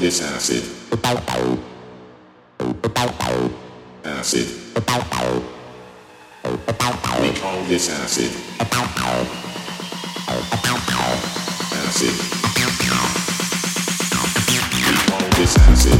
this acid. Acid. We call this acid. Acid. We call this acid.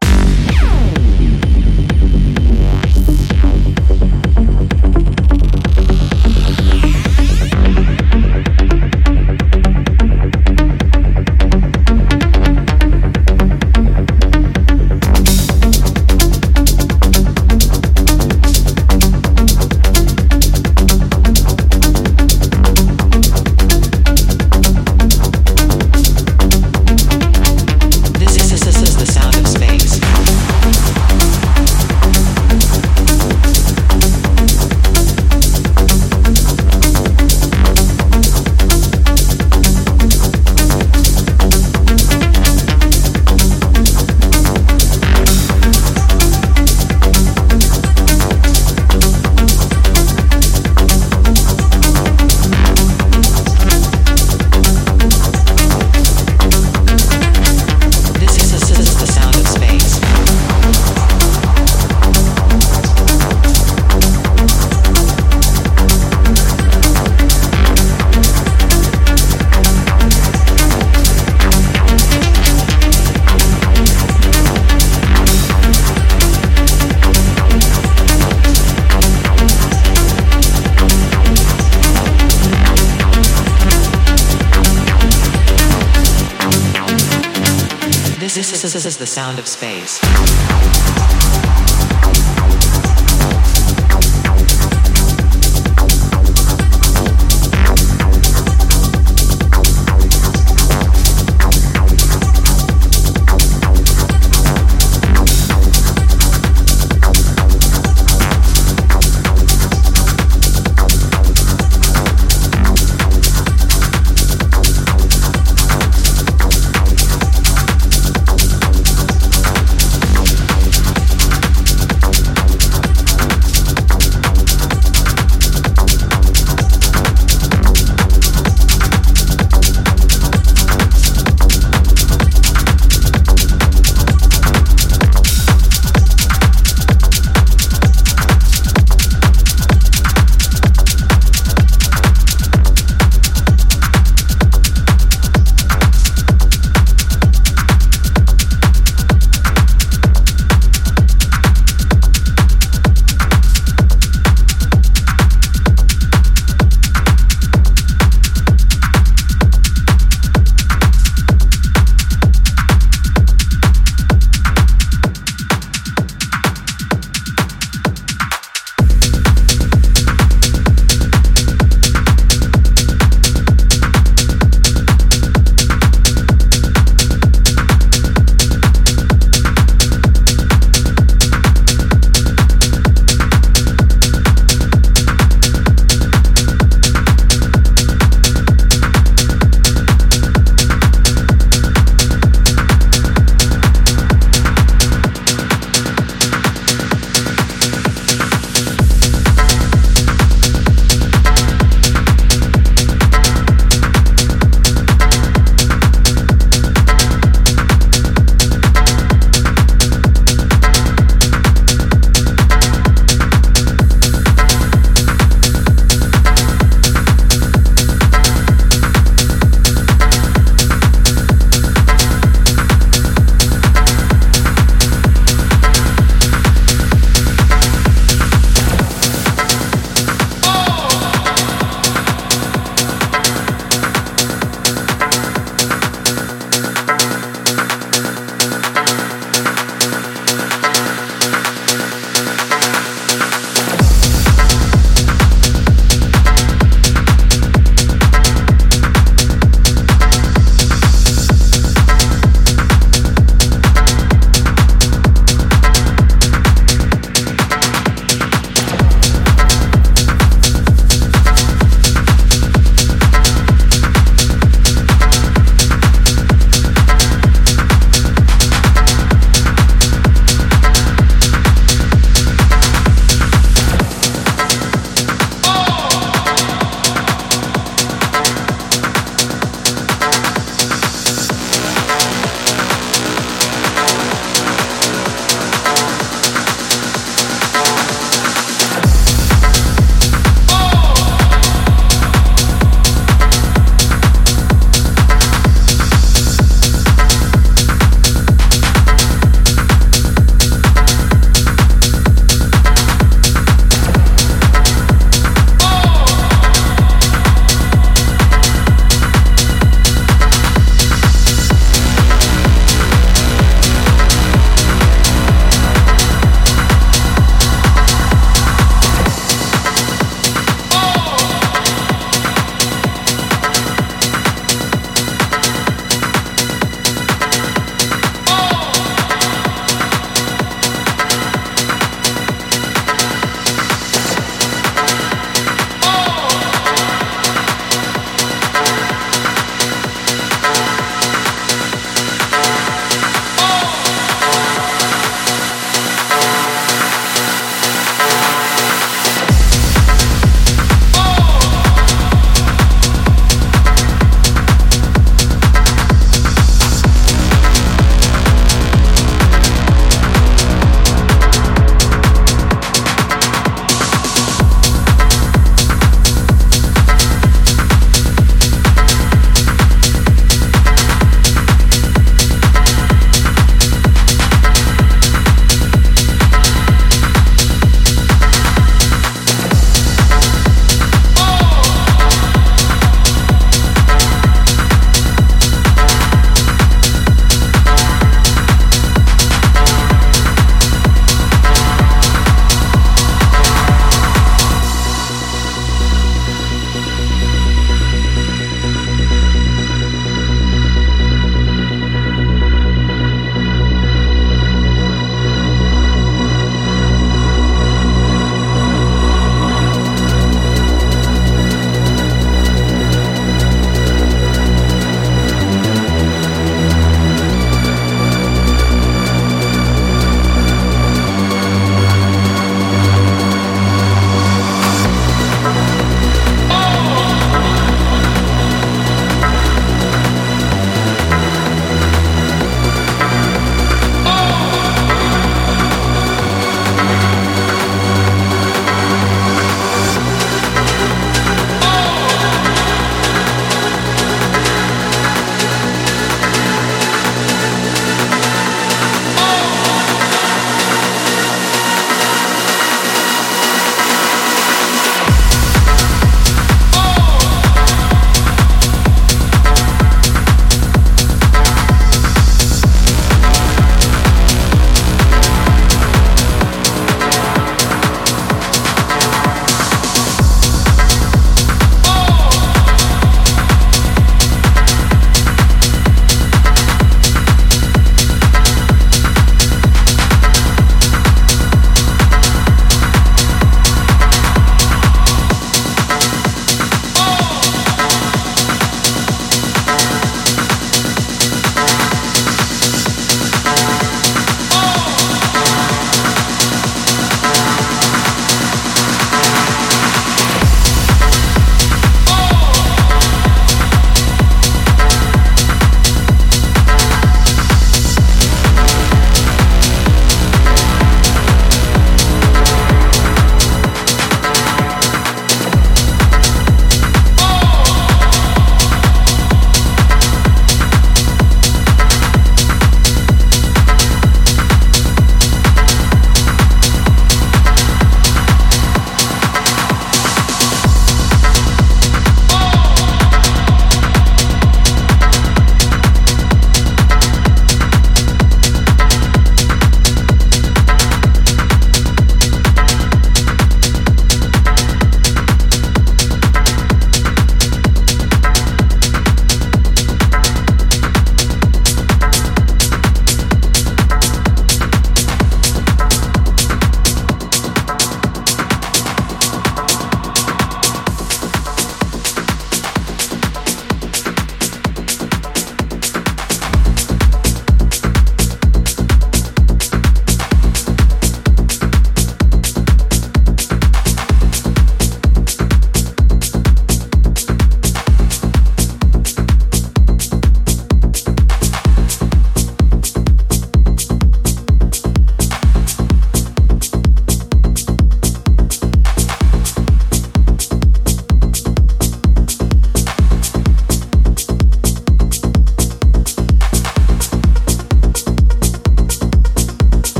sound of space.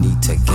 Need to